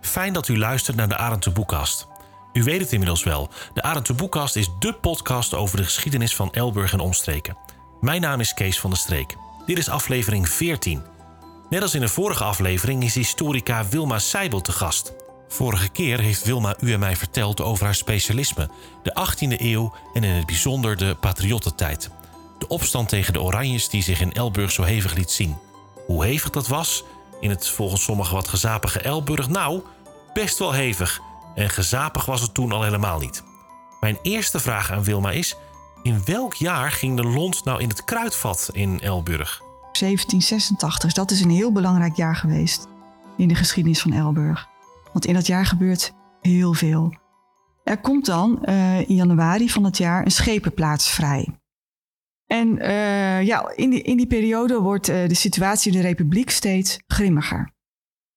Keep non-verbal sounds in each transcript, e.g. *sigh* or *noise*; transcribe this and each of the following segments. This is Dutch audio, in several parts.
Fijn dat u luistert naar de Arend Boekkast. U weet het inmiddels wel, de Arend Boekkast is dé podcast over de geschiedenis van Elburg en omstreken. Mijn naam is Kees van der Streek. Dit is aflevering 14. Net als in de vorige aflevering is historica Wilma Seibel te gast. Vorige keer heeft Wilma u en mij verteld over haar specialisme, de 18e eeuw en in het bijzonder de patriottentijd. De opstand tegen de Oranjes die zich in Elburg zo hevig liet zien. Hoe hevig dat was? In het volgens sommigen wat gezapige Elburg? Nou, best wel hevig. En gezapig was het toen al helemaal niet. Mijn eerste vraag aan Wilma is: in welk jaar ging de lont nou in het kruidvat in Elburg? 1786, dat is een heel belangrijk jaar geweest in de geschiedenis van Elburg. Want in dat jaar gebeurt heel veel. Er komt dan uh, in januari van het jaar een schepenplaats vrij. En uh, ja, in die, in die periode wordt uh, de situatie in de republiek steeds grimmiger.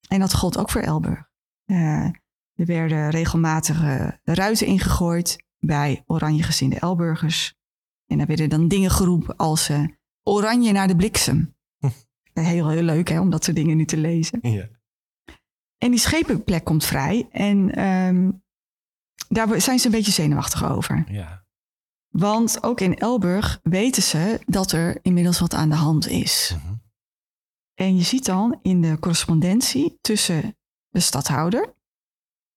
En dat gold ook voor Elburg. er werden regelmatig ruiten ingegooid bij oranje gezinde Elburgers. En daar werden dan dingen geroepen als oranje naar de bliksem. *laughs* Heel, heel leuk hè, om dat soort dingen nu te lezen. Ja. En die schepenplek komt vrij. En um, daar zijn ze een beetje zenuwachtig over. Ja. Want ook in Elburg weten ze dat er inmiddels wat aan de hand is. Mhm. En je ziet dan in de correspondentie tussen de stadhouder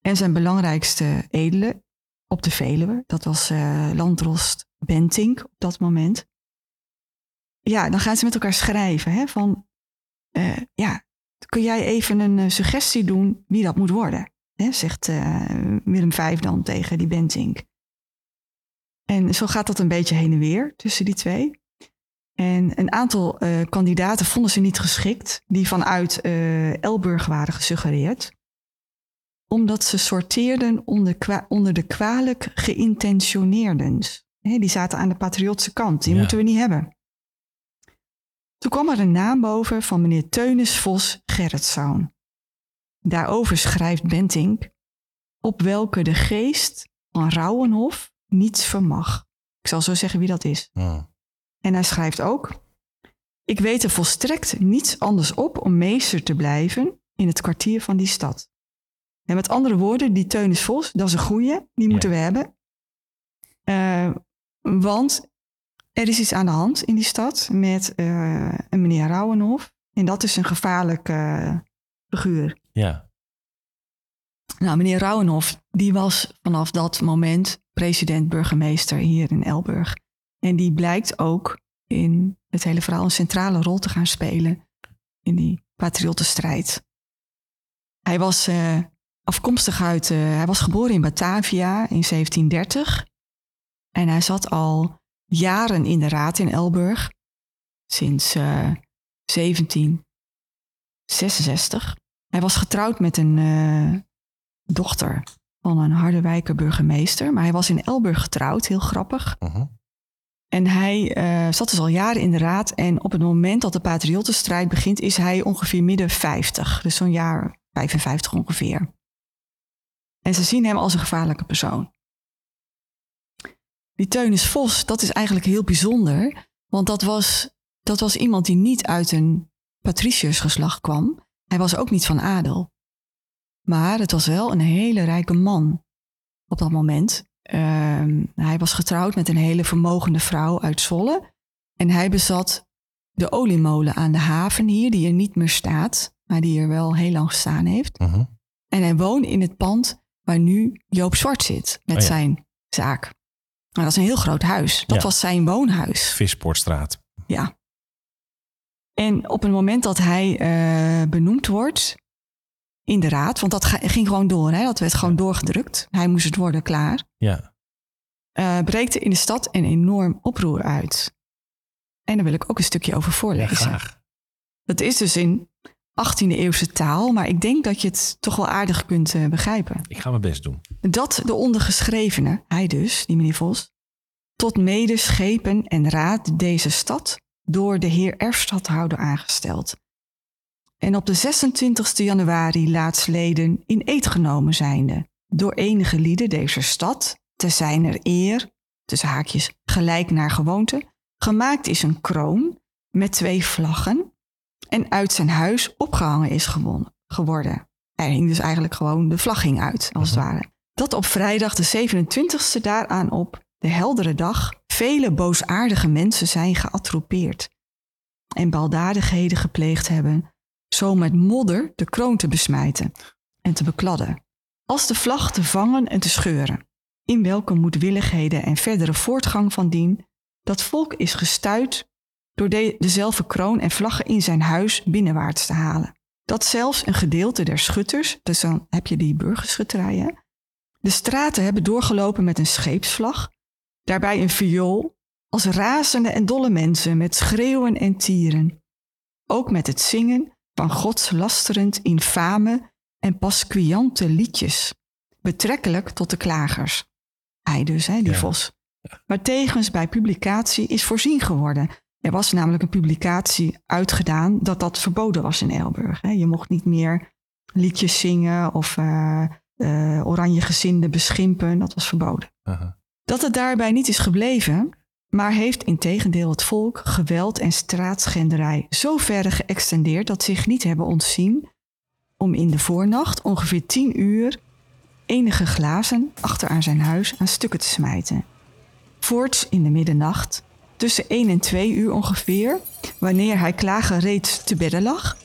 en zijn belangrijkste edele op de Veluwe, dat was uh, Landrost Bentink op dat moment. Ja, dan gaan ze met elkaar schrijven hè, van, uh, ja, kun jij even een uh, suggestie doen wie dat moet worden? Hè, zegt Willem V dan tegen die Bentink. En zo gaat dat een beetje heen en weer tussen die twee. En een aantal uh, kandidaten vonden ze niet geschikt, die vanuit uh, Elburg waren gesuggereerd, omdat ze sorteerden onder, onder de kwalijk geïntentioneerden. die zaten aan de patriotse kant, die Ja. moeten we niet hebben. Toen kwam er een naam boven van meneer Teunis Vos Gerritszoon. Daarover schrijft Bentink, op welke de geest van Rauwenhof niets vermag. Ik zal zo zeggen wie dat is. En hij schrijft ook: Ik weet er volstrekt niets anders op om meester te blijven in het kwartier van die stad. En met andere woorden, die Teunis Vos, dat is een goeie, die moeten we hebben. Eh, want er is iets aan de hand in die stad met eh, een meneer Rauwenhof. En dat is een gevaarlijke figuur. Ja. Nou, meneer Rauwenhof, die was vanaf dat moment president-burgemeester hier in Elburg. En die blijkt ook in het hele verhaal een centrale rol te gaan spelen in die patriottenstrijd. Hij was uh, afkomstig uit, uh, hij was geboren in Batavia in 1730. En hij zat al jaren in de raad in Elburg, sinds uh, 1766. Hij was getrouwd met een dochter van een Harderwijker burgemeester. Maar hij was in Elburg getrouwd, heel grappig. Uh -huh. En hij uh, zat dus al jaren in de raad. En op het moment dat de patriottenstrijd begint, is hij ongeveer midden 50. Dus zo'n jaar 55 ongeveer. En ze zien hem als een gevaarlijke persoon. Die Teunis Vos, dat is eigenlijk heel bijzonder. Want dat was, dat was iemand die niet uit een patriciërsgeslacht kwam. Hij was ook niet van adel. Maar het was wel een hele rijke man op dat moment. Uh, hij was getrouwd met een hele vermogende vrouw uit Zwolle. En hij bezat de oliemolen aan de haven hier, die er niet meer staat, maar die er wel heel lang gestaan heeft. Uh -huh. En hij woonde in het pand waar nu Joop Zwart zit met Oh ja. zijn zaak. Nou, dat is een heel groot huis. Dat Ja. was zijn woonhuis. Vispoortstraat. Ja. En op het moment dat hij uh, benoemd wordt in de raad, want dat ging gewoon door, hè? dat werd gewoon doorgedrukt. Hij moest het worden klaar. Ja. Uh, breekt er in de stad een enorm oproer uit. En daar wil ik ook een stukje over voorlezen. graag. dat is dus in 18e eeuwse taal, maar ik denk dat je het toch wel aardig kunt uh, begrijpen. Ik ga mijn best doen. Dat de ondergeschrevene, hij dus, die meneer Vos, tot mede schepen en raad deze stad door de heer erfstadhouder aangesteld. En op de 26 januari laatsleden in eed genomen zijnde door enige lieden deze stad, te zijner eer, tussen haakjes gelijk naar gewoonte, gemaakt is een kroon met twee vlaggen en uit zijn huis opgehangen is gewonnen, geworden. er hing dus eigenlijk gewoon de vlag ging uit, als het Mhm. ware. Dat op vrijdag de 27e daaraan op de heldere dag vele boosaardige mensen zijn geattropeerd en baldadigheden gepleegd hebben, zo met modder de kroon te besmijten en te bekladden, als de vlag te vangen en te scheuren, in welke moedwilligheden en verdere voortgang van dien, dat volk is gestuit door de, dezelfde kroon en vlaggen in zijn huis binnenwaarts te halen. Dat zelfs een gedeelte der schutters, dus dan heb je die burgerschutterijen, de straten hebben doorgelopen met een scheepsvlag, daarbij een viool, als razende en dolle mensen met schreeuwen en tieren. Ook met het zingen van godslasterend infame en pasquiante liedjes, betrekkelijk tot de klagers. Hij dus, hè, die Ja. vos. Maar tegens bij publicatie is voorzien geworden. Er was namelijk een publicatie uitgedaan dat dat verboden was in Elburg. Hè. Je mocht niet meer liedjes zingen of eh, oranje gezinden beschimpen. Dat was verboden. Dat het daarbij niet is gebleven, maar heeft integendeel het volk geweld en straatschenderij zo ver geëxtendeerd dat zich niet hebben ontzien om in de voornacht ongeveer tien uur enige glazen achter aan zijn huis aan stukken te smijten. Voorts in de middernacht, tussen 1 en 2 uur ongeveer, wanneer hij klagen reeds te bedden lag,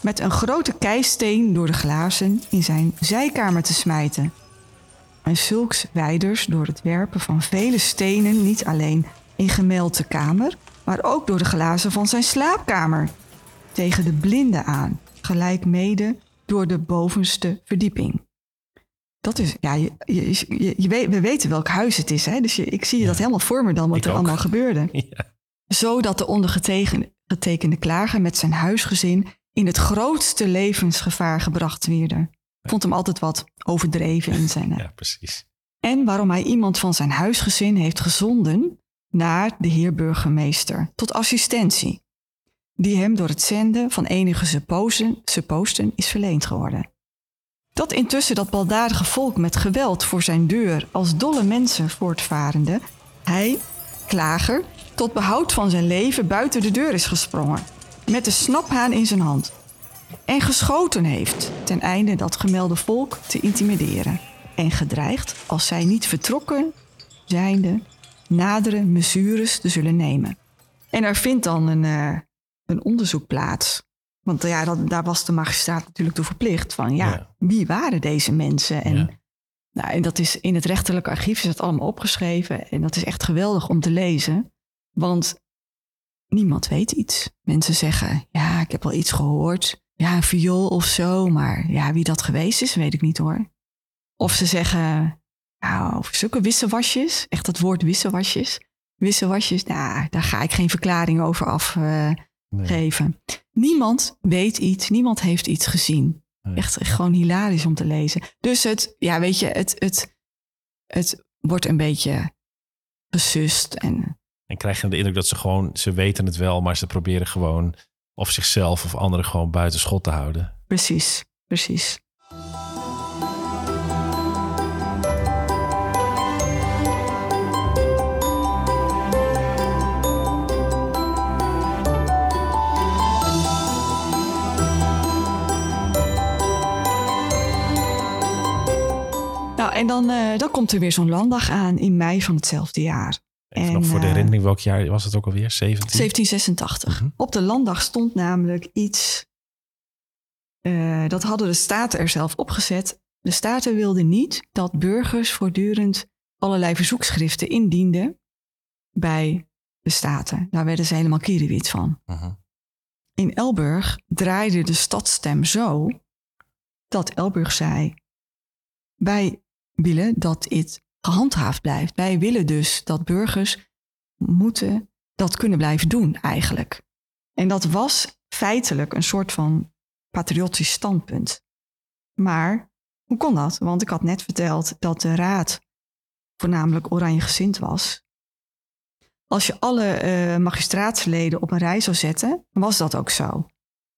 met een grote keisteen door de glazen in zijn zijkamer te smijten. En zulks wijders door het werpen van vele stenen niet alleen in gemelte kamer, maar ook door de glazen van zijn slaapkamer tegen de blinden aan, gelijk mede door de bovenste verdieping. Dat is, ja, je, je, je, je weet, we weten welk huis het is, hè? dus ik zie je dat helemaal voor me dan wat Ik er ook. allemaal gebeurde. *laughs* Ja. Zodat de ondergetekende getekende klager met zijn huisgezin in het grootste levensgevaar gebracht werden. Vond hem altijd wat overdreven in zijn. *laughs* ja, precies. en waarom hij iemand van zijn huisgezin heeft gezonden naar de heer burgemeester tot assistentie, die hem door het zenden van enige supposen, supposten is verleend geworden. Dat intussen dat baldadige volk met geweld voor zijn deur als dolle mensen voortvarende, hij, klager, tot behoud van zijn leven buiten de deur is gesprongen, met de snaphaan in zijn hand, en geschoten heeft ten einde dat gemelde volk te intimideren en gedreigd als zij niet vertrokken zijnde nadere mesures te zullen nemen. En er vindt dan een, eh, een onderzoek plaats. Want ja, dat, daar was de magistraat natuurlijk toe verplicht van ja, Ja. wie waren deze mensen? En, Ja. nou, en dat is in het rechterlijke archief is dat allemaal opgeschreven. En dat is echt geweldig om te lezen. Want niemand weet iets. Mensen zeggen, ja, ik heb wel iets gehoord. Ja, een viool of zo. Maar ja, wie dat geweest is, weet ik niet hoor. Of ze zeggen, nou, over zulke wissewasjes. Echt dat woord wissewasjes. Wissewasjes, nou, daar ga ik geen verklaring over afgeven. Nee. Niemand weet iets, niemand heeft iets gezien. Nee. Echt gewoon hilarisch om te lezen. Dus het, ja, weet je, het, het, het wordt een beetje gesust. En En krijg je de indruk dat ze gewoon, ze weten het wel, maar ze proberen gewoon of zichzelf of anderen gewoon buiten schot te houden. precies, precies. Nou, en dan, eh, dan komt er weer zo'n landdag aan in mei van hetzelfde jaar. Even En, nog voor de eh, herinnering, welk jaar was het ook alweer? 17? 1786. Mhm. Op de landdag stond namelijk iets. eh, dat hadden de Staten er zelf opgezet. De Staten wilden niet dat burgers voortdurend allerlei verzoekschriften indienden bij de Staten. Daar werden ze helemaal kierenwit van. Mhm. In Elburg draaide de stadsstem zo dat Elburg zei: Wij willen dat dit gehandhaafd blijft. Wij willen dus dat burgers moeten dat kunnen blijven doen, eigenlijk. En dat was feitelijk een soort van patriotisch standpunt. Maar hoe kon dat? Want ik had net verteld dat de raad voornamelijk oranje gezind was. Als je alle eh, magistraatsleden op een rij zou zetten, was dat ook zo.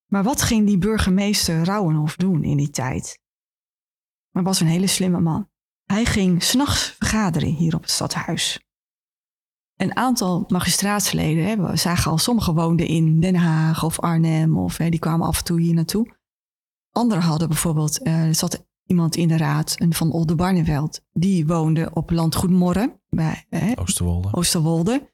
Maar wat ging die burgemeester Rauwenhof doen in die tijd? Hij was een hele slimme man. Hij ging s'nachts vergaderen hier op het stadhuis. Een aantal magistraatsleden, hè, we zagen al, sommigen woonden in Den Haag of Arnhem, of hè, die kwamen af en toe hier naartoe. Anderen hadden bijvoorbeeld, eh, er zat iemand in de raad een van Oldenbarneveld. Die woonde op landgoed Morren bij eh, Oosterwolde. Oosterwolde.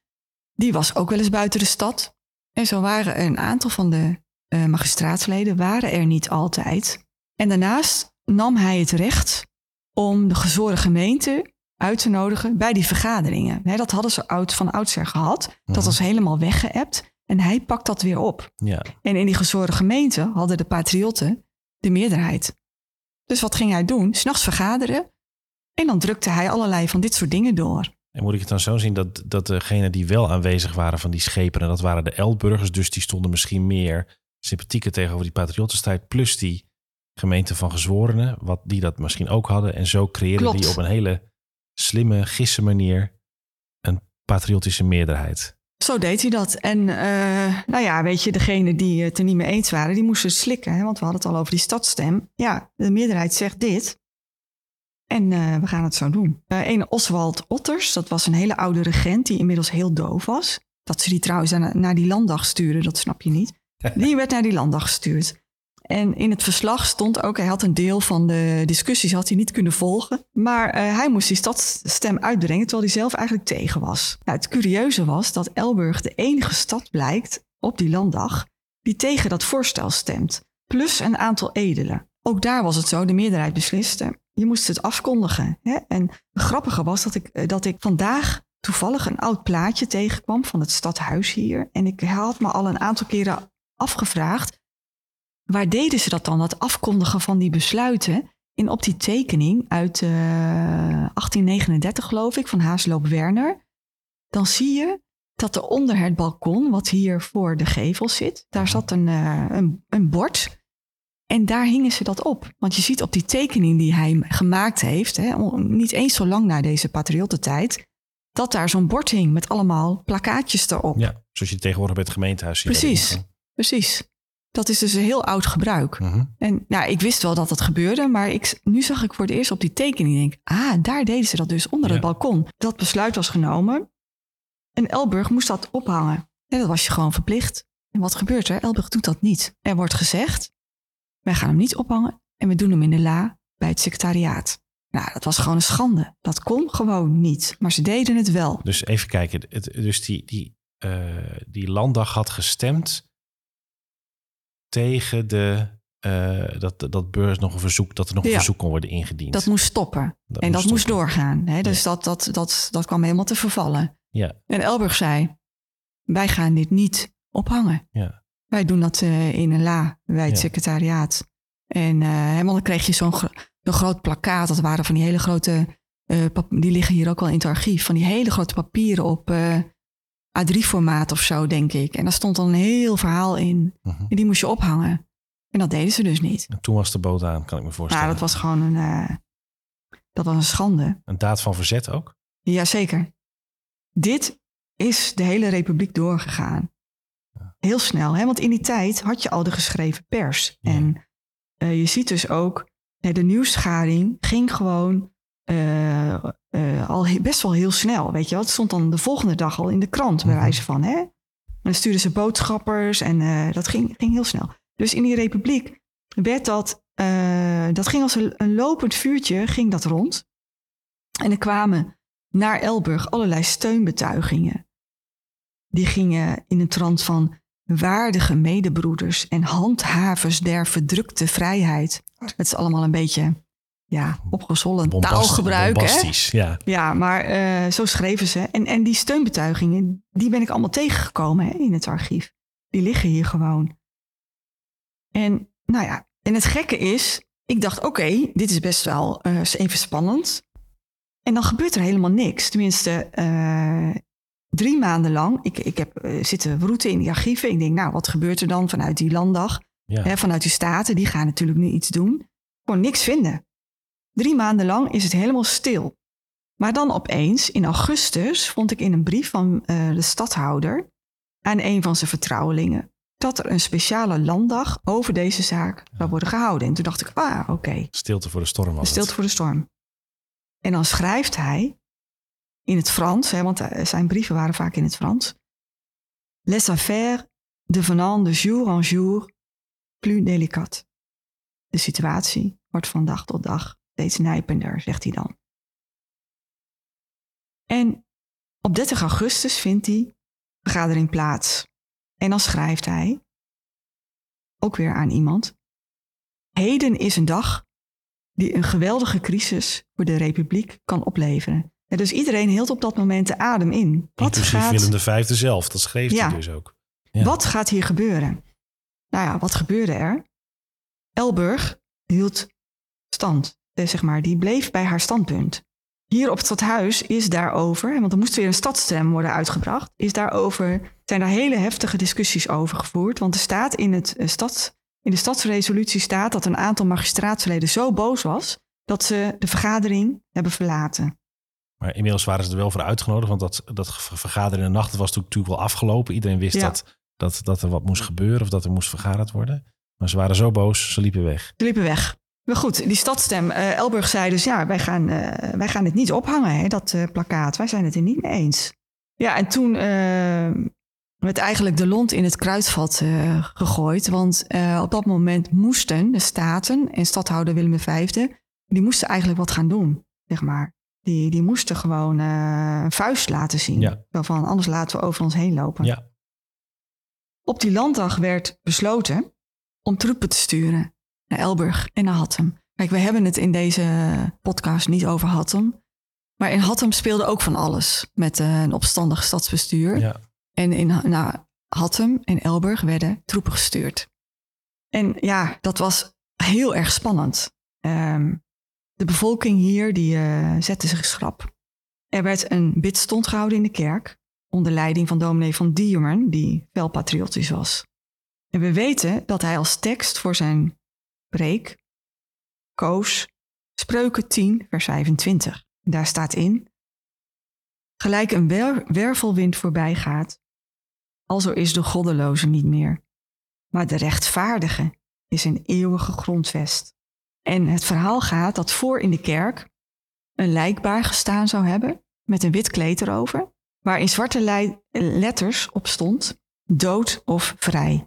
Die was ook wel eens buiten de stad. En zo waren een aantal van de eh, magistraatsleden waren er niet altijd. En daarnaast nam hij het recht om de gezworen gemeente uit te nodigen bij die vergaderingen. Dat hadden ze oud, van oudsher gehad. Dat Mhm. was helemaal weggeëpt. En hij pakt dat weer op. Ja. En in die gezworen gemeente hadden de patriotten de meerderheid. Dus wat ging hij doen? S'nachts vergaderen. En dan drukte hij allerlei van dit soort dingen door. En moet ik het dan zo zien dat, dat degenen die wel aanwezig waren van die schepenen, dat waren de Elburgers, dus die stonden misschien meer sympathieker tegenover die patriottenstrijd, plus die gemeente van gezworenen, wat die dat misschien ook hadden. En zo creëerden Klopt. die op een hele slimme, gisse manier een patriotische meerderheid. Zo deed hij dat. En eh, nou ja, weet je, degene die het er niet mee eens waren, die moesten slikken. Hè? Want we hadden het al over die stadstem. Ja, de meerderheid zegt dit. En eh, we gaan het zo doen. Eh een Oswald Otters, dat was een hele oude regent die inmiddels heel doof was. Dat ze die trouwens naar, naar die landdag sturen, dat snap je niet. *laughs* Die werd naar die landdag gestuurd. En in het verslag stond ook, hij had een deel van de discussies had hij niet kunnen volgen. Maar eh, hij moest die stadsstem uitbrengen, terwijl hij zelf eigenlijk tegen was. Nou, het curieuze was dat Elburg de enige stad blijkt op die landdag die tegen dat voorstel stemt. Plus een aantal edelen. Ook daar was het zo, de meerderheid besliste. Je moest het afkondigen. Hè? En het grappige was dat ik, eh, dat ik vandaag toevallig een oud plaatje tegenkwam van het stadhuis hier. En ik had me al een aantal keren afgevraagd, waar deden ze dat dan, dat afkondigen van die besluiten? En op die tekening uit eh, 1839 geloof ik, van Haasloop Werner, dan zie je dat er onder het balkon, wat hier voor de gevel zit, daar zat een, eh, een, een bord. En daar hingen ze dat op. Want je ziet op die tekening die hij gemaakt heeft, hè, niet eens zo lang na deze patriottentijd, dat daar zo'n bord hing met allemaal plakkaatjes erop. Ja, zoals je tegenwoordig bij het gemeentehuis ziet. Precies. Precies. Dat is dus een heel oud gebruik. Mhm. En nou, ik wist wel dat dat gebeurde, maar ik, nu zag ik voor het eerst op die tekening, denk, ah, daar deden ze dat dus onder Ja. het balkon. Dat besluit was genomen en Elburg moest dat ophangen. En dat was je gewoon verplicht. En wat gebeurt er? Elburg doet dat niet. Er wordt gezegd, wij gaan hem niet ophangen en we doen hem in de la bij het secretariaat. Nou, dat was gewoon een schande. Dat kon gewoon niet. Maar ze deden het wel. Dus even kijken. Het, dus die, die, eh, die landdag had gestemd tegen de, eh, dat, dat beurs nog een verzoek, dat er nog een Ja. verzoek kon worden ingediend. Dat moest stoppen. Dat en dat moest doorgaan. Hè? Dus dat, dat, dat, dat kwam helemaal te vervallen. Ja, En Elburg zei, wij gaan dit niet ophangen. ja. Wij doen dat eh, in een la bij het secretariaat. En eh, helemaal dan kreeg je zo'n gro- groot plakkaat. Dat waren van die hele grote, eh, die liggen hier ook al in het archief. Van die hele grote papieren op eh, A3-formaat of zo, denk ik. En daar stond dan een heel verhaal in. Mhm. En die moest je ophangen. En dat deden ze dus niet. En toen was de boot aan, kan ik me voorstellen. Nou, dat was gewoon een, eh, dat was een schande. Een daad van verzet ook? Jazeker. Dit is de hele republiek doorgegaan. Heel snel, hè? want in die tijd had je al de geschreven pers. Ja. En eh, je ziet dus ook, de nieuwsgaring ging gewoon eh, eh, al he- best wel heel snel. Weet je wel? Het stond dan de volgende dag al in de krant, bij Mhm. wijze van. Hè? En dan stuurden ze boodschappers en eh, dat ging, ging heel snel. Dus in die republiek werd dat, dat ging als een, een lopend vuurtje, ging dat rond. En er kwamen naar Elburg allerlei steunbetuigingen. Die gingen in een trant van waardige medebroeders en handhavers der verdrukte vrijheid. Het is allemaal een beetje ja, opgezwollen Bombast- taalgebruik. Hè? Bombastisch, ja. Ja, maar eh, zo schreven ze. En, en die steunbetuigingen, die ben ik allemaal tegengekomen hè, in het archief. Die liggen hier gewoon. En nou ja, en het gekke is, ik dacht, oké, dit is best wel eh, even spannend. En dan gebeurt er helemaal niks. Tenminste, eh, drie maanden lang. Ik, ik heb zitten roeten in die archieven. Ik denk, nou, wat gebeurt er dan vanuit die landdag? ja. Hè, vanuit die staten, die gaan natuurlijk nu iets doen. Gewoon niks vinden. Drie maanden lang is het helemaal stil. Maar dan opeens, in augustus, vond ik in een brief van eh, de stadhouder aan een van zijn vertrouwelingen dat er een speciale landdag over deze zaak zou worden gehouden. En toen dacht ik, ah, oké, Stilte voor de storm de was stilte het. voor de storm. En dan schrijft hij in het Frans, hè, want eh, zijn brieven waren vaak in het Frans. Les affaires devenant de jour en jour plus délicates. de situatie wordt van dag tot dag steeds nijpender, zegt hij dan. En op 30 augustus vindt die vergadering plaats. En dan schrijft hij, ook weer aan iemand, Heden is een dag die een geweldige crisis voor de republiek kan opleveren. En dus iedereen hield op dat moment de adem in. Wat Inclusief gaat... Willem V zelf, dat schreef ja, hij dus ook. Ja. Wat gaat hier gebeuren? Nou ja, wat gebeurde er? Elburg hield stand, zeg maar. Die bleef bij haar standpunt. Hier op het stadhuis is daarover, want er moest weer een stadsstem worden uitgebracht, is daarover, zijn daar hele heftige discussies over gevoerd. Want er staat in, het eh, stad, in de stadsresolutie staat dat een aantal magistraatsleden zo boos was dat ze de vergadering hebben verlaten. Maar inmiddels waren ze er wel voor uitgenodigd, want dat, dat vergaderen in de nacht was natuurlijk wel afgelopen. Iedereen wist dat, dat, dat er wat moest gebeuren of dat er moest vergaderd worden. Maar ze waren zo boos, ze liepen weg. Ze liepen weg. Maar goed, die stadstem. Uh, Elburg zei dus, ja, wij gaan, uh, wij gaan het niet ophangen, hè, dat uh, plakkaat. Wij zijn het er niet mee eens. Ja, en toen werd eigenlijk de lont in het kruidvat gegooid. Want op dat moment moesten de staten en stadhouder Willem V... die moesten eigenlijk wat gaan doen, zeg maar. Die, die moesten gewoon een vuist laten zien. Ja. Van, anders laten we over ons heen lopen. Ja. Op die landdag werd besloten om troepen te sturen naar Elburg en naar Hattem. Kijk, we hebben het in deze podcast niet over Hattem. Maar in Hattem speelde ook van alles met uh, een opstandig stadsbestuur. Ja. En in nou, Hattem en Elburg werden troepen gestuurd. En ja, dat was heel erg spannend. Um, de bevolking hier die, uh, zette zich schrap. Er werd een bidstond gehouden in de kerk onder leiding van dominee van Diermen, die wel patriotisch was. En we weten dat hij als tekst voor zijn preek koos Spreuken 10, vers 25. Daar staat in: Gelijk een wervelwind voorbij gaat, alzo is de goddeloze niet meer. Maar de rechtvaardige is een eeuwige grondvest. En het verhaal gaat dat voor in de kerk een lijkbaar gestaan zou hebben met een wit kleed erover, waar in zwarte letters op stond: dood of vrij.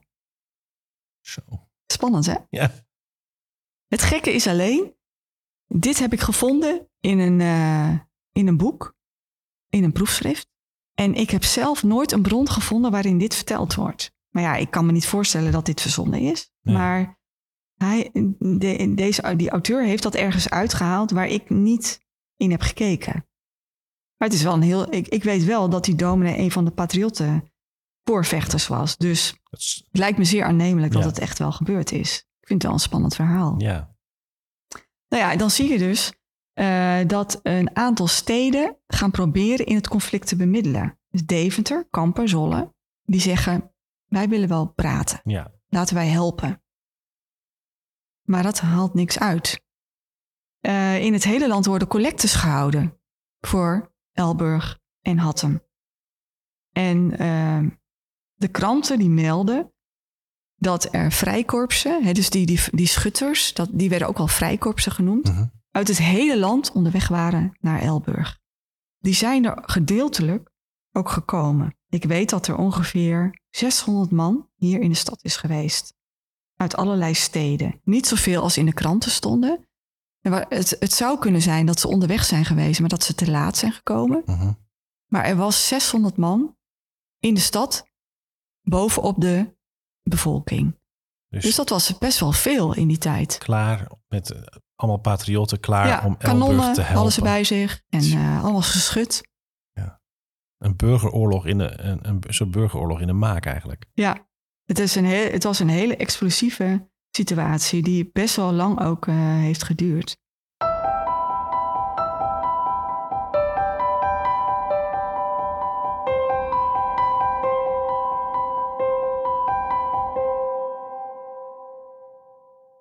Zo. Spannend, hè? Ja. Het gekke is alleen, dit heb ik gevonden in een, uh, in een boek, in een proefschrift. En ik heb zelf nooit een bron gevonden waarin dit verteld wordt. Maar ja, ik kan me niet voorstellen dat dit verzonnen is. Maar hij, de, deze, die auteur heeft dat ergens uitgehaald waar ik niet in heb gekeken. Maar het is wel een heel. Ik, ik weet wel dat die dominee een van de patriotten voorvechters was. Dus het lijkt me zeer aannemelijk dat het echt wel gebeurd is. Ik vind het wel een spannend verhaal. Ja. Nou ja, dan zie je dus uh, dat een aantal steden gaan proberen in het conflict te bemiddelen. Dus Deventer, Kampen, Zolle, die zeggen: wij willen wel praten. Ja. Laten wij helpen. Maar dat haalt niks uit. Uh, in het hele land worden collectes gehouden voor Elburg en Hattem. En uh, de kranten die melden dat er vrijkorpsen, hè, dus die, die, die schutters, dat, die werden ook al vrijkorpsen genoemd, uh-huh. uit het hele land onderweg waren naar Elburg. Die zijn er gedeeltelijk ook gekomen. Ik weet dat er ongeveer 600 man hier in de stad is geweest. Uit allerlei steden. Niet zoveel als in de kranten stonden. Het, het zou kunnen zijn dat ze onderweg zijn geweest, maar dat ze te laat zijn gekomen. Uh-huh. Maar er was 600 man in de stad bovenop de bevolking. Dus, dus, dat was best wel veel in die tijd. Klaar met uh, allemaal patriotten klaar ja, om kanonnen te helpen. hadden ze bij zich en uh, allemaal geschud. Ja. Een burgeroorlog in de, een, een soort burgeroorlog in de maak eigenlijk. Ja, het, is een heel, het was een hele explosieve situatie die best wel lang ook uh, heeft geduurd.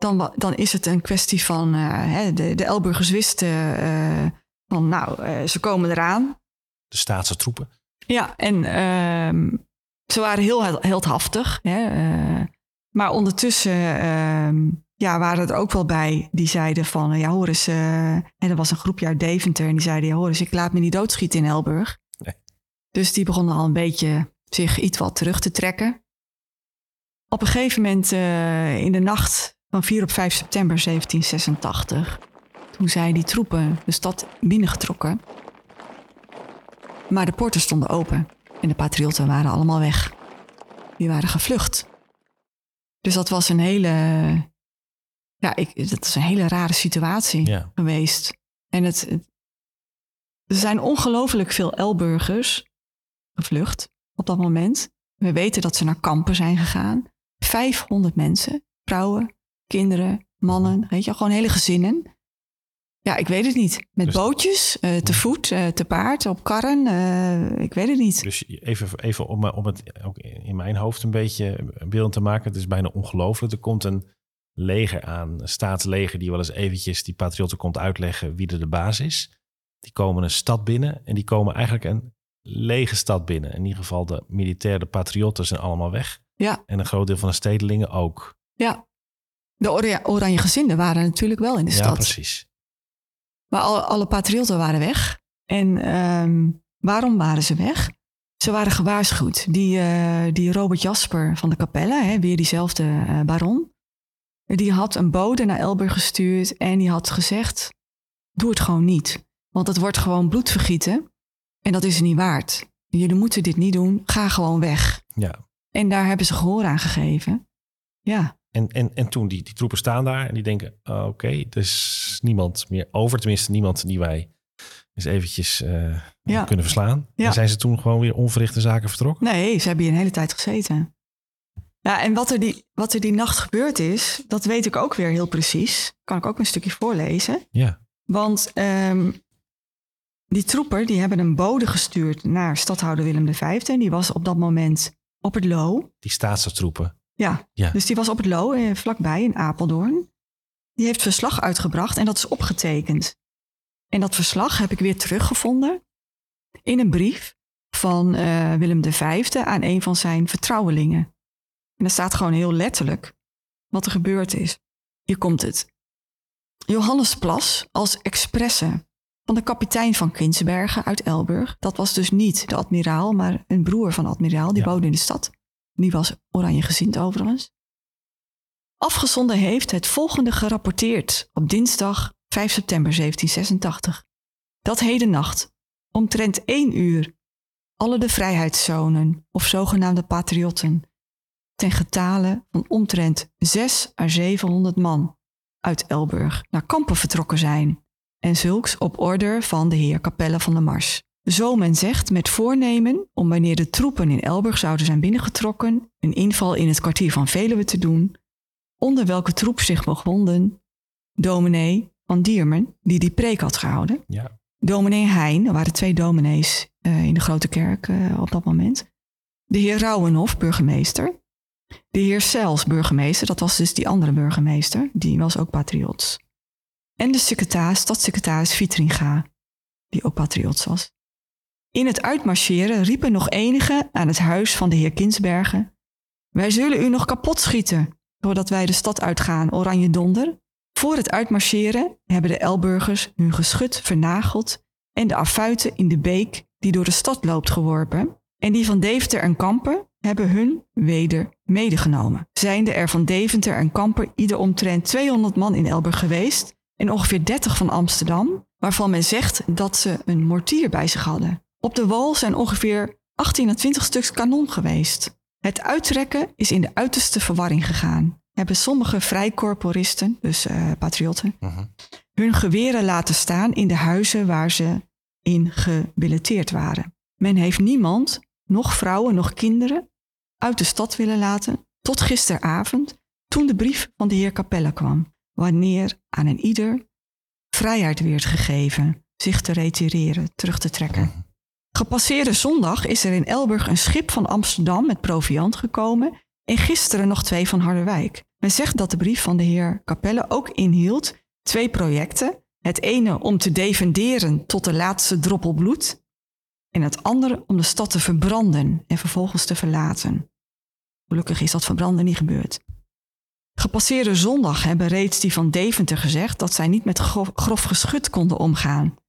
Dan, dan is het een kwestie van uh, de, de Elburgers wisten uh, van nou, uh, ze komen eraan. De staatse troepen. Ja, en ehm, ze waren heel heldhaftig. Hè, maar ondertussen ehm, ja, waren er ook wel bij die zeiden van ja, hoor eens, en er was een groepje uit Deventer en die zeiden ja, hoor eens, ik laat me niet doodschieten in Elburg. Nee. Dus die begonnen al een beetje zich iets wat terug te trekken. Op een gegeven moment in de nacht van 4 op 5 september 1786. Toen zijn die troepen de stad binnengetrokken. Maar de poorten stonden open en de patriotten waren allemaal weg. Die waren gevlucht. Dus dat was een hele, ja, ik, dat is een hele rare situatie Ja. geweest. En het, het- er zijn ongelooflijk veel Elburgers gevlucht op dat moment. We weten dat ze naar kampen zijn gegaan. 500 mensen, vrouwen, kinderen, mannen, weet je, gewoon hele gezinnen. Ja, ik weet het niet. Met Dus- bootjes, eh, te voet, eh, te paard, op karren. eh, ik weet het niet. Dus even, even om, om het ook in mijn hoofd een beetje beeld te maken. Het is bijna ongelooflijk. Er komt een leger aan, een staatsleger... die wel eens eventjes die patriotten komt uitleggen wie er de baas is. Die komen een stad binnen en die komen eigenlijk een lege stad binnen. In ieder geval de militairen, de patriotten zijn allemaal weg. Ja, En een groot deel van de stedelingen ook. ja. De oranje, oranje gezinden waren natuurlijk wel in de Ja, stad. precies. Maar alle, alle patriotten waren weg. En ehm, waarom waren ze weg? Ze waren gewaarschuwd. Die, eh, die Robert Jasper van de Capelle, hè, weer diezelfde eh, baron, die had een bode naar Elburg gestuurd en die had gezegd: Doe het gewoon niet. Want het wordt gewoon bloedvergieten en dat is niet waard. Jullie moeten dit niet doen, ga gewoon weg. Ja. En daar hebben ze gehoor aan gegeven. Ja, En, en, en toen, die, die troepen staan daar en die denken... oh, oké, er is niemand meer over. Tenminste, niemand die wij eens eventjes eh, Ja. kunnen verslaan. Ja. En zijn ze toen gewoon weer onverrichte zaken vertrokken? Nee, ze hebben hier een hele tijd gezeten. Ja, en wat er, die, wat er die nacht gebeurd is, dat weet ik ook weer heel precies. Kan ik ook een stukje voorlezen. Ja, Want ehm, die troepen die hebben een bode gestuurd naar stadhouder Willem V. En die was op dat moment op het Loo. die staatstroepen. Ja, Ja. dus die was op het Loo, eh, vlakbij in Apeldoorn. Die heeft verslag uitgebracht en dat is opgetekend. En dat verslag heb ik weer teruggevonden in een brief van eh, Willem V aan een van zijn vertrouwelingen. En daar staat gewoon heel letterlijk wat er gebeurd is. Hier komt het. Johannes Plas als expresse van de kapitein van Kinsbergen uit Elburg. Dat was dus niet de admiraal, maar een broer van de admiraal. Die Ja. woonde in de stad. Die was oranje gezind overigens. Afgezonden heeft het volgende gerapporteerd op dinsdag 5 september 1786. Dat heden nacht, omtrent één uur, alle de vrijheidszonen of zogenaamde patriotten, ten getale van omtrent 6 à 700 man uit Elburg naar kampen vertrokken zijn, en zulks op order van de heer Capelle van der Mars. Zo men zegt met voornemen om wanneer de troepen in Elburg zouden zijn binnengetrokken, een inval in het kwartier van Veluwe te doen, onder welke troep zich bevonden dominee van Diermen, die die preek had gehouden, Ja. dominee Heijn, er waren twee dominees eh, in de grote kerk eh, op dat moment, de heer Rauwenhof, burgemeester, de heer Sels, burgemeester, dat was dus die andere burgemeester, die was ook patriots. En de secretaris, stadssecretaris Vitringa, die ook patriots was. In het uitmarcheren riepen nog enigen aan het huis van de heer Kinsbergen: Wij zullen u nog kapot schieten, doordat wij de stad uitgaan, oranje donder. Voor het uitmarcheren hebben de Elburgers hun geschut vernageld en de affuiten in de beek die door de stad loopt geworpen. En die van Deventer en Kampen hebben hun weder medegenomen. Zijnde er van Deventer en Kampen ieder omtrent 200 man in Elburg geweest en ongeveer 30 van Amsterdam, waarvan men zegt dat ze een mortier bij zich hadden. Op de wal zijn ongeveer 18 à 20 stuks kanon geweest. Het uittrekken is in de uiterste verwarring gegaan. Hebben sommige vrijcorporisten, dus eh, patriotten, Mhm. hun geweren laten staan in de huizen waar ze in gebilleteerd waren. Men heeft niemand, nog vrouwen, nog kinderen, uit de stad willen laten tot gisteravond, toen de brief van de heer Capelle kwam, wanneer aan een ieder vrijheid werd gegeven zich te retireren, terug te trekken. Gepasseerde zondag is er in Elburg een schip van Amsterdam met proviand gekomen en gisteren nog twee van Harderwijk. Men zegt dat de brief van de heer Capelle ook inhield twee projecten. Het ene om te defenderen tot de laatste droppel bloed en het andere om de stad te verbranden en vervolgens te verlaten. Gelukkig is dat verbranden niet gebeurd. Gepasseerde zondag hebben reeds die van Deventer gezegd dat zij niet met grof, grof geschut konden omgaan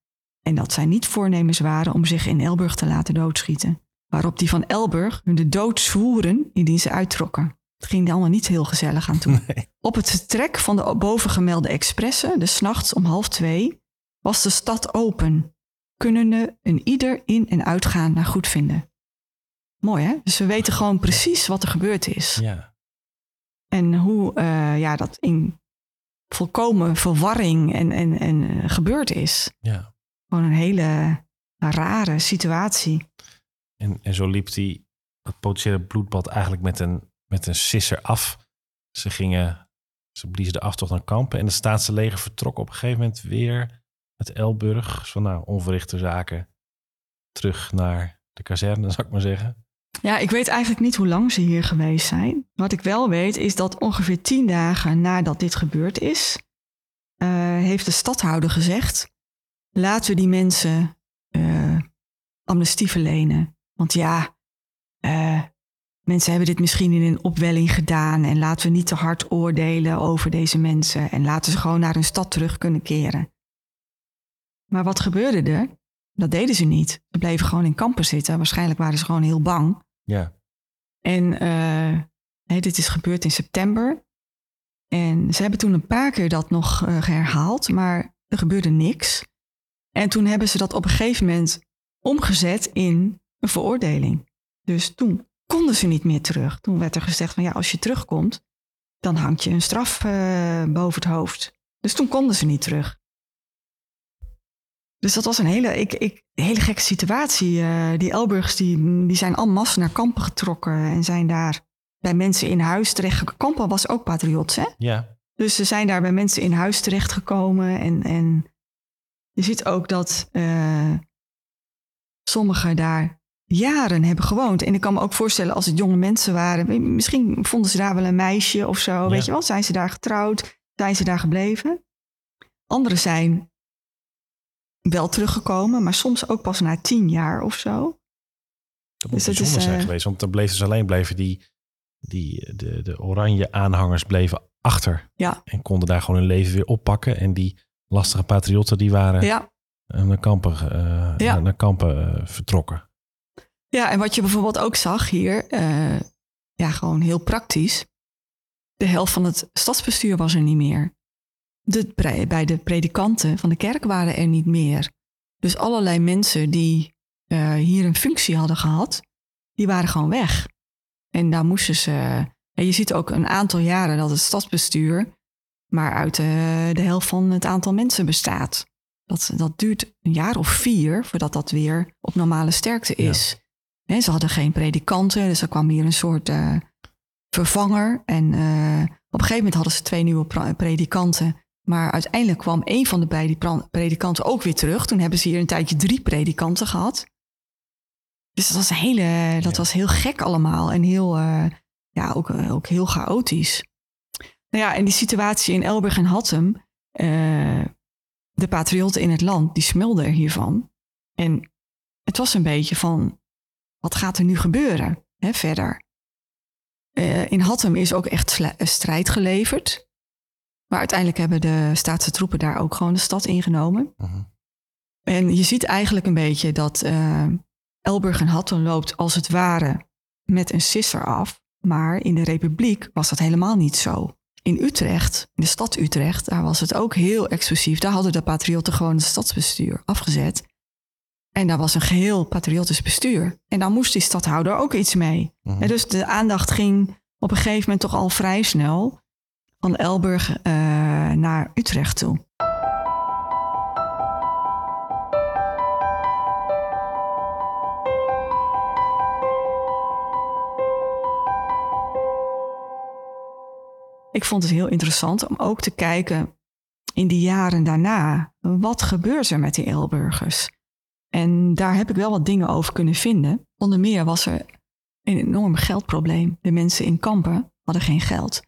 en dat zij niet voornemens waren om zich in Elburg te laten doodschieten. Waarop die van Elburg hun de dood zwoeren indien ze uittrokken. Het ging allemaal niet heel gezellig aan toe. Nee. Op het vertrek van de bovengemelde expressen, de nachts om half twee, was de stad open, kunnende een ieder in- en uitgaan naar goedvinden. Mooi hè? Dus we weten gewoon precies wat er gebeurd is. Ja. En hoe eh, ja, dat in volkomen verwarring en, en, en eh, gebeurd is. ja. Gewoon een hele rare situatie. En, en zo liep die, dat potentiële bloedbad eigenlijk met een, met een sisser af. Ze gingen, ze bliezen de aftocht naar kampen. En het staatse leger vertrok op een gegeven moment weer met Elburg. Dus van nou, onverrichte zaken. Terug naar de kazerne, *laughs* zou ik maar zeggen. Ja, ik weet eigenlijk niet hoe lang ze hier geweest zijn. Wat ik wel weet is dat ongeveer tien dagen nadat dit gebeurd is, eh, heeft de stadhouder gezegd: laten we die mensen eh, amnestie verlenen. Want ja, eh, mensen hebben dit misschien in een opwelling gedaan en laten we niet te hard oordelen over deze mensen en laten ze gewoon naar hun stad terug kunnen keren. Maar wat gebeurde er? Dat deden ze niet. Ze bleven gewoon in kampen zitten. Waarschijnlijk waren ze gewoon heel bang. Ja, En eh, dit is gebeurd in september. En ze hebben toen een paar keer dat nog eh, herhaald, maar er gebeurde niks. En toen hebben ze dat op een gegeven moment omgezet in een veroordeling. Dus toen konden ze niet meer terug. Toen werd er gezegd van ja, als je terugkomt, dan hangt je een straf eh, boven het hoofd. Dus toen konden ze niet terug. Dus dat was een hele, ik, ik, hele gekke situatie. Eh, die Elburgers die, die zijn al massen naar kampen getrokken en zijn daar bij mensen in huis terecht. Kampen was ook patriots, hè? ja, Dus ze zijn daar bij mensen in huis terechtgekomen. En, en je ziet ook dat eh, sommigen daar jaren hebben gewoond. En ik kan me ook voorstellen als het jonge mensen waren. Misschien vonden ze daar wel een meisje of zo. Weet je wel, zijn ze daar getrouwd? Zijn ze daar gebleven? Anderen zijn wel teruggekomen, maar soms ook pas na tien jaar of zo. dat moet Dus bijzonder is, zijn eh, geweest. Want dan bleven ze alleen bleven die, die de, de oranje aanhangers bleven achter. Ja. En konden daar gewoon hun leven weer oppakken. En die lastige patriotten die waren Ja, eh, naar kampen, eh, Ja. naar, naar kampen eh, vertrokken. Ja, en wat je bijvoorbeeld ook zag hier, ja, gewoon heel praktisch. De helft van het stadsbestuur was er niet meer. De, bij de predikanten van de kerk waren er niet meer. Dus allerlei mensen die hier een functie hadden gehad, die waren gewoon weg. En daar moesten ze. En je ziet ook een aantal jaren dat het stadsbestuur maar uit eh, de helft van het aantal mensen bestaat. Dat, dat duurt een jaar of vier voordat dat weer op normale sterkte is. Ze hadden geen predikanten, dus er kwam hier een soort eh, vervanger. En eh, op een gegeven moment hadden ze twee nieuwe predikanten. Maar uiteindelijk kwam een van de beide predikanten ook weer terug. Toen hebben ze hier een tijdje drie predikanten gehad. Dus dat was, een hele, dat Ja. was heel gek allemaal en heel, ja, ook, ook heel chaotisch. Nou ja, en die situatie in Elburg en Hattem, eh, de patriotten in het land, die smulden er hiervan. En het was een beetje van, wat gaat er nu gebeuren hè, verder? Eh, in Hattem is ook echt eh, strijd geleverd. Maar uiteindelijk hebben de staatse troepen daar ook gewoon de stad ingenomen. Mhm. En je ziet eigenlijk een beetje dat Elburg en Hattem loopt als het ware met een sisser af. Maar in de Republiek was dat helemaal niet zo. In Utrecht, in de stad Utrecht, daar was het ook heel exclusief. Daar hadden de patriotten gewoon het stadsbestuur afgezet. En daar was een geheel patriotisch bestuur. En daar moest die stadhouder ook iets mee. Mhm. En dus de aandacht ging op een gegeven moment toch al vrij snel van Elburg eh, naar Utrecht toe. Ik vond het heel interessant om ook te kijken in die jaren daarna. Wat gebeurt er met die Elburgers? En daar heb ik wel wat dingen over kunnen vinden. Onder meer was er een enorm geldprobleem. De mensen in kampen hadden geen geld.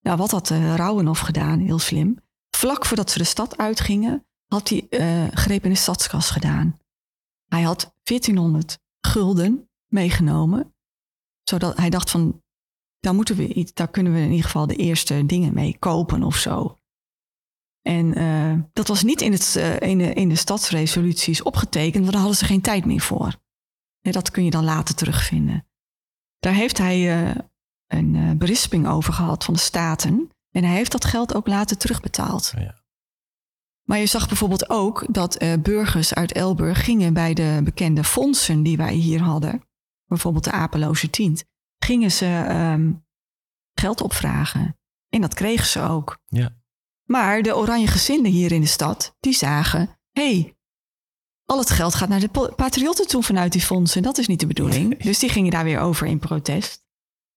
Nou, wat had uh, Rauwenhoff gedaan, heel slim. Vlak voordat ze de stad uitgingen, had hij uh, greep in de stadskas gedaan. Hij had 1400 gulden meegenomen. Zodat hij dacht van, daar, moeten we iets, daar kunnen we in ieder geval de eerste dingen mee kopen of zo. En uh, dat was niet in, het, uh, in, de, in de stadsresoluties opgetekend, want daar hadden ze geen tijd meer voor. En dat kun je dan later terugvinden. Daar heeft hij uh, een eh, berisping over gehad van de staten. En hij heeft dat geld ook later terugbetaald. Ja. Maar je zag bijvoorbeeld ook dat eh, burgers uit Elburg gingen bij de bekende fondsen die wij hier hadden. Bijvoorbeeld de Apeloze Tient. Gingen ze ehm, geld opvragen. En dat kregen ze ook. Ja. Maar de oranje gezinden hier in de stad, die zagen... hey, al het geld gaat naar de patriotten toe vanuit die fondsen. Dat is niet de bedoeling. Nee. Dus die gingen daar weer over in protest.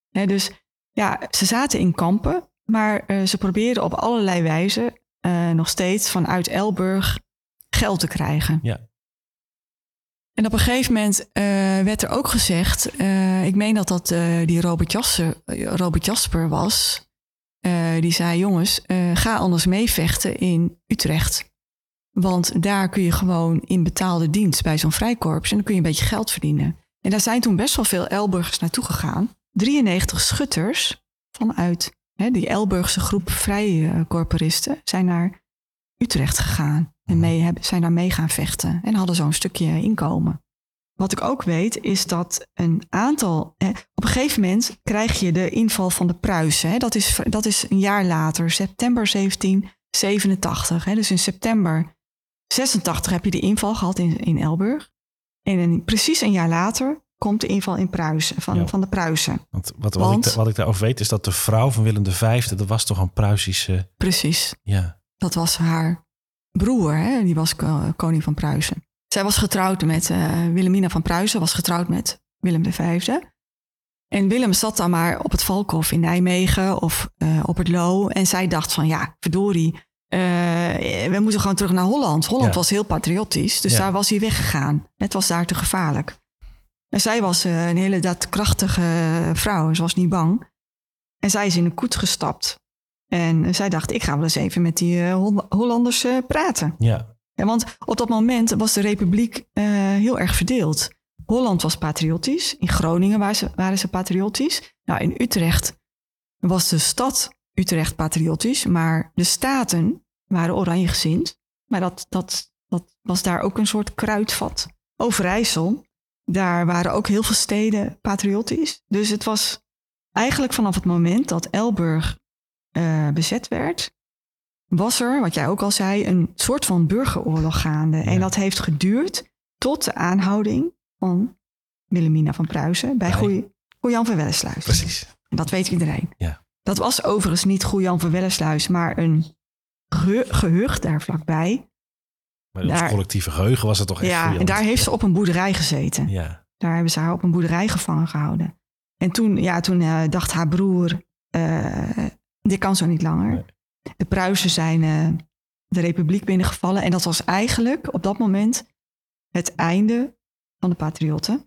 Dus ja, ze zaten in kampen, maar eh, ze probeerden op allerlei wijzen eh, nog steeds vanuit Elburg geld te krijgen. Ja. En op een gegeven moment eh, werd er ook gezegd, eh, ik meen dat dat eh, die Robert, Jasper, Robert Jasper was, die zei: Jongens, ga anders meevechten in Utrecht. Want daar kun je gewoon in betaalde dienst bij zo'n vrijkorps en dan kun je een beetje geld verdienen. En daar zijn toen best wel veel Elburgers naartoe gegaan. 93 schutters vanuit hè, die Elburgse groep vrijkorporisten zijn naar Utrecht gegaan. En mee, hebben, zijn daar mee gaan vechten en hadden zo'n stukje inkomen. Wat ik ook weet is dat een aantal. eh, op een gegeven moment krijg je de inval van de Pruisen. Hè, dat, is, dat is een jaar later, september 1787. Hè, dus in september 86 heb je de inval gehad in, in Elburg. En een- precies een jaar later komt de inval in Pruisen, van, Ja. van de Pruisen. Want wat, wat, Want- ik, wat ik daarover weet is dat de vrouw van Willem V, dat was toch een Pruisische... Precies. Ja, Dat was haar broer, hè? die was ko- koning van Pruisen. Zij was getrouwd met eh, Wilhelmina van Pruisen, was getrouwd met Willem V. En Willem zat dan maar op het Valkhof in Nijmegen of eh, op het Loo. En zij dacht van, ja, verdorie, eh, we moeten gewoon terug naar Holland. Holland Ja. was heel patriotisch, dus Ja. daar was hij weggegaan. Het was daar te gevaarlijk. En zij was een hele daadkrachtige vrouw, ze was niet bang. En zij is in een koets gestapt. En zij dacht, ik ga wel eens even met die eh, Hol- Hollanders eh, praten. ja, Ja, want op dat moment was de republiek eh, heel erg verdeeld. Holland was patriotisch. In Groningen waren ze, waren ze patriotisch. Nou, in Utrecht was de stad Utrecht patriotisch. Maar de staten waren oranje gezind. Maar dat, dat, dat was daar ook een soort kruidvat. Overijssel, daar waren ook heel veel steden patriotisch. Dus het was eigenlijk vanaf het moment dat Elburg eh, bezet werd, was er, wat jij ook al zei, een soort van burgeroorlog gaande. Ja. En dat heeft geduurd tot de aanhouding van Wilhelmina van Pruisen bij Goeie- Goejan van Wellesluis. precies. En dat weet iedereen. Ja. Dat was overigens niet Goejan van Wellesluis, maar een ge- gehucht daar vlakbij. Maar Daar- collectieve geheugen was het toch echt Ja, en daar heeft ze op een boerderij gezeten. Ja, Daar hebben ze haar op een boerderij gevangen gehouden. En toen, ja, toen eh, dacht haar broer, eh, dit kan zo niet langer. Nee. De Pruisen zijn eh, de republiek binnengevallen. En dat was eigenlijk op dat moment het einde van de patriotten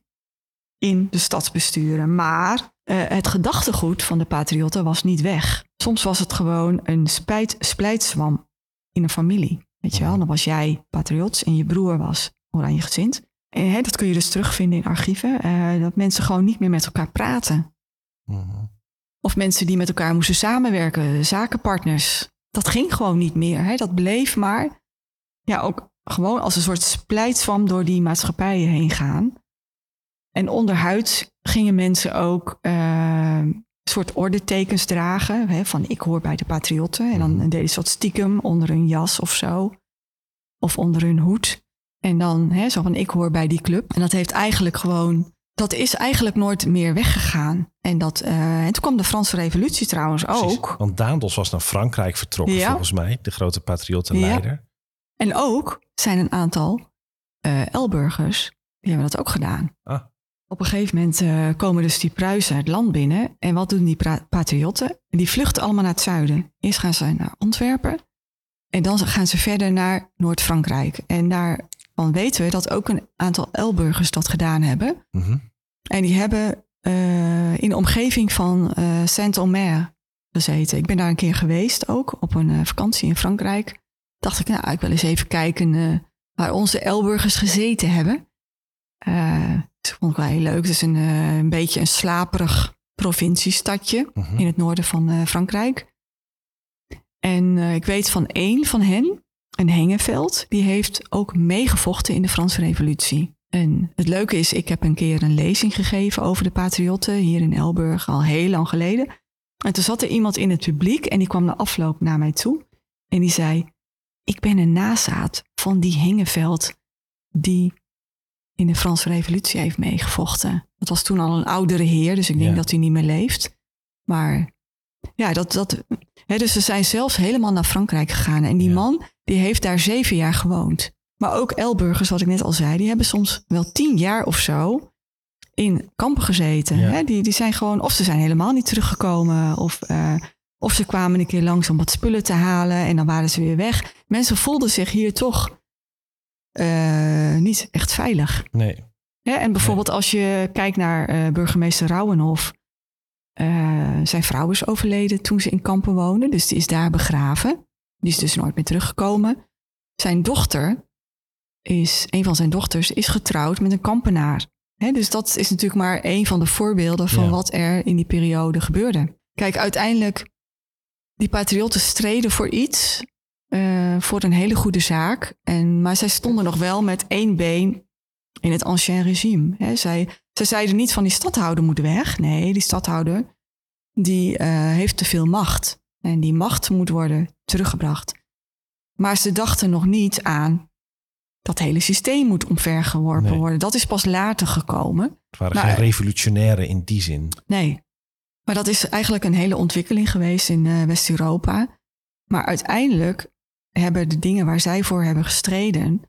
in de stadsbesturen. Maar eh, het gedachtegoed van de patriotten was niet weg. Soms was het gewoon een spijt, splijtswam in een familie. Weet je wel, dan was jij patriots en je broer was oranje gezind. En hè, dat kun je dus terugvinden in archieven. eh, dat mensen gewoon niet meer met elkaar praten. Mhm. Of mensen die met elkaar moesten samenwerken, zakenpartners. Dat ging gewoon niet meer. Hè? Dat bleef maar ja, ook gewoon als een soort splijtswam door die maatschappijen heen gaan. En onderhuids gingen mensen ook eh, soort ordetekens dragen. Hè? Van ik hoor bij de patriotten. En dan Mhm. deden ze dat stiekem onder hun jas of zo. Of onder hun hoed. En dan hè, zo van ik hoor bij die club. En dat heeft eigenlijk gewoon dat is eigenlijk nooit meer weggegaan. En, dat, eh, en toen kwam de Franse Revolutie trouwens Precies. ook. Want Daendels was naar Frankrijk vertrokken, Ja. volgens mij. De grote patriottenleider. En ook zijn een aantal eh Elburgers, die hebben dat ook gedaan. Ah. Op een gegeven moment eh, komen dus die Pruisen het land binnen. En wat doen die patriotten? Die vluchten allemaal naar het zuiden. Eerst gaan ze naar Antwerpen. En dan gaan ze verder naar Noord-Frankrijk. En weten we dat ook een aantal Elburgers dat gedaan hebben. Mhm. En die hebben eh, in de omgeving van eh Saint-Omer gezeten. Ik ben daar een keer geweest ook, op een eh, vakantie in Frankrijk. Dacht ik, nou, ik wil eens even kijken waar onze Elburgers gezeten hebben. Dat vond ik wel heel leuk. Het is een, een beetje een slaperig provinciestadje Mhm. in het noorden van Frankrijk. En ik weet van één van hen, een Hengeveld, die heeft ook meegevochten in de Franse Revolutie. En het leuke is, ik heb een keer een lezing gegeven over de patriotten hier in Elburg, al heel lang geleden. En toen zat er iemand in het publiek en die kwam na afloop naar mij toe. En die zei, ik ben een nazaat van die Hengeveld die in de Franse revolutie heeft meegevochten. Dat was toen al een oudere heer, dus ik denk Ja. dat hij niet meer leeft. Maar ja, dat, dat, hè, dus ze zijn zelfs helemaal naar Frankrijk gegaan. En die Ja. man, die heeft daar zeven jaar gewoond. Maar ook Elburgers, wat ik net al zei, die hebben soms wel tien jaar of zo in kampen gezeten. Ja. Hè? Die, die zijn gewoon, of ze zijn helemaal niet teruggekomen, of, eh, of ze kwamen een keer langs om wat spullen te halen en dan waren ze weer weg. Mensen voelden zich hier toch eh, niet echt veilig. Nee. Hè? En bijvoorbeeld als je kijkt naar eh, burgemeester Rauwenhof. Eh, zijn vrouw is overleden toen ze in kampen woonde, dus die is daar begraven. Die is dus nooit meer teruggekomen. Zijn dochter is, een van zijn dochters, is getrouwd met een kampenaar. Dus dat is natuurlijk maar een van de voorbeelden van Ja. wat er in die periode gebeurde. Kijk, uiteindelijk, die patriotten streden voor iets, eh, voor een hele goede zaak. En, maar zij stonden nog wel met één been in het ancien regime. Zij, zij zeiden niet van die stadhouder moet weg. Nee, die stadhouder die eh, heeft te veel macht. En die macht moet worden teruggebracht. Maar ze dachten nog niet aan dat hele systeem moet omvergeworpen Nee. worden. Dat is pas later gekomen. Het waren Maar- geen revolutionairen in die zin. Nee. Maar dat is eigenlijk een hele ontwikkeling geweest in eh, West-Europa. Maar uiteindelijk hebben de dingen waar zij voor hebben gestreden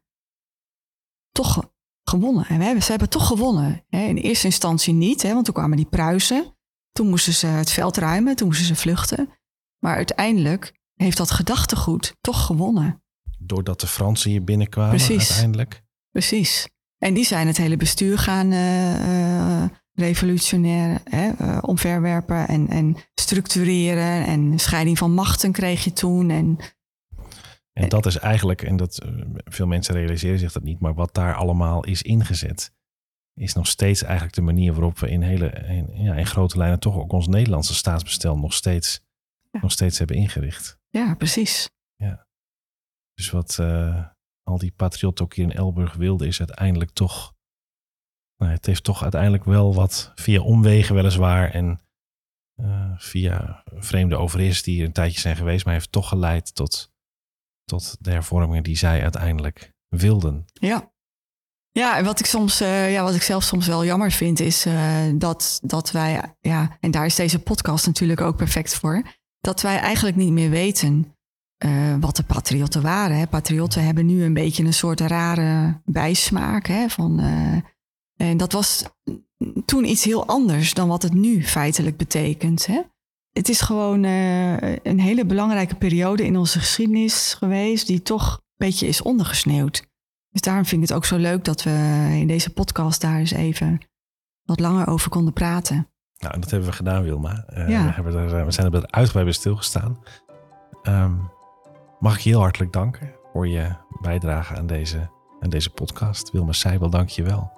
toch gewonnen. En we hebben, ze hebben toch gewonnen. Hè. In eerste instantie niet, hè, want toen kwamen die Pruisen. Toen moesten ze het veld ruimen, toen moesten ze vluchten. Maar uiteindelijk heeft dat gedachtegoed toch gewonnen. Doordat de Fransen hier binnenkwamen Precies. uiteindelijk. Precies. En die zijn het hele bestuur gaan eh, revolutionair eh, omverwerpen en, en structureren. En scheiding van machten kreeg je toen. En En dat is eigenlijk, en dat eh, veel mensen realiseren zich dat niet, maar wat daar allemaal is ingezet, is nog steeds eigenlijk de manier waarop we in hele, in, ja, in grote lijnen toch ook ons Nederlandse staatsbestel nog steeds, Ja. nog steeds hebben ingericht. ja, precies. Dus wat eh, al die patriotten ook hier in Elburg wilden, is uiteindelijk toch. Nou, het heeft toch uiteindelijk wel wat via omwegen, weliswaar. En eh, via vreemde overheersers die hier een tijdje zijn geweest, maar heeft toch geleid tot, tot de hervormingen die zij uiteindelijk wilden. Ja. Ja, en wat ik soms, eh, ja, wat ik zelf soms wel jammer vind, is eh, dat, dat wij, ja, en daar is deze podcast natuurlijk ook perfect voor, dat wij eigenlijk niet meer weten eh, wat de patriotten waren. Hè. Patriotten hebben nu een beetje een soort rare bijsmaak. Hè, van, en dat was toen iets heel anders dan wat het nu feitelijk betekent. Hè. Het is gewoon eh, een hele belangrijke periode in onze geschiedenis geweest, die toch een beetje is ondergesneeuwd. Dus daarom vind ik het ook zo leuk dat we in deze podcast daar eens even wat langer over konden praten. Nou, dat hebben we gedaan, Wilma. Eh, Ja. we, hebben er, eh, we zijn er uitgebreid bij stilgestaan. Ehm, mag ik je heel hartelijk danken voor je bijdrage aan deze, aan deze podcast. Wilma Seibel, dank je wel.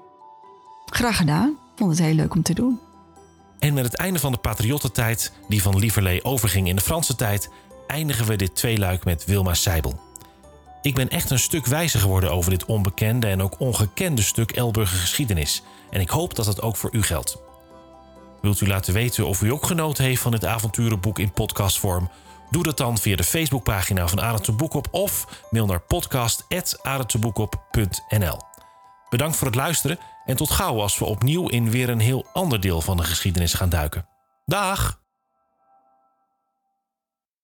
Graag gedaan. Ik vond het heel leuk om te doen. En met het einde van de patriottentijd, die van Lieverlee overging in de Franse tijd, eindigen we dit tweeluik met Wilma Seibel. Ik ben echt een stuk wijzer geworden over dit onbekende en ook ongekende stuk Elburger geschiedenis. En ik hoop dat dat ook voor u geldt. Wilt u laten weten of u ook genoten heeft van dit avonturenboek in podcastvorm? Doe dat dan via de Facebookpagina van de Boekop of mail naar podcast.arendteboekop.nl. Bedankt voor het luisteren en tot gauw als we opnieuw in weer een heel ander deel van de geschiedenis gaan duiken. Dag!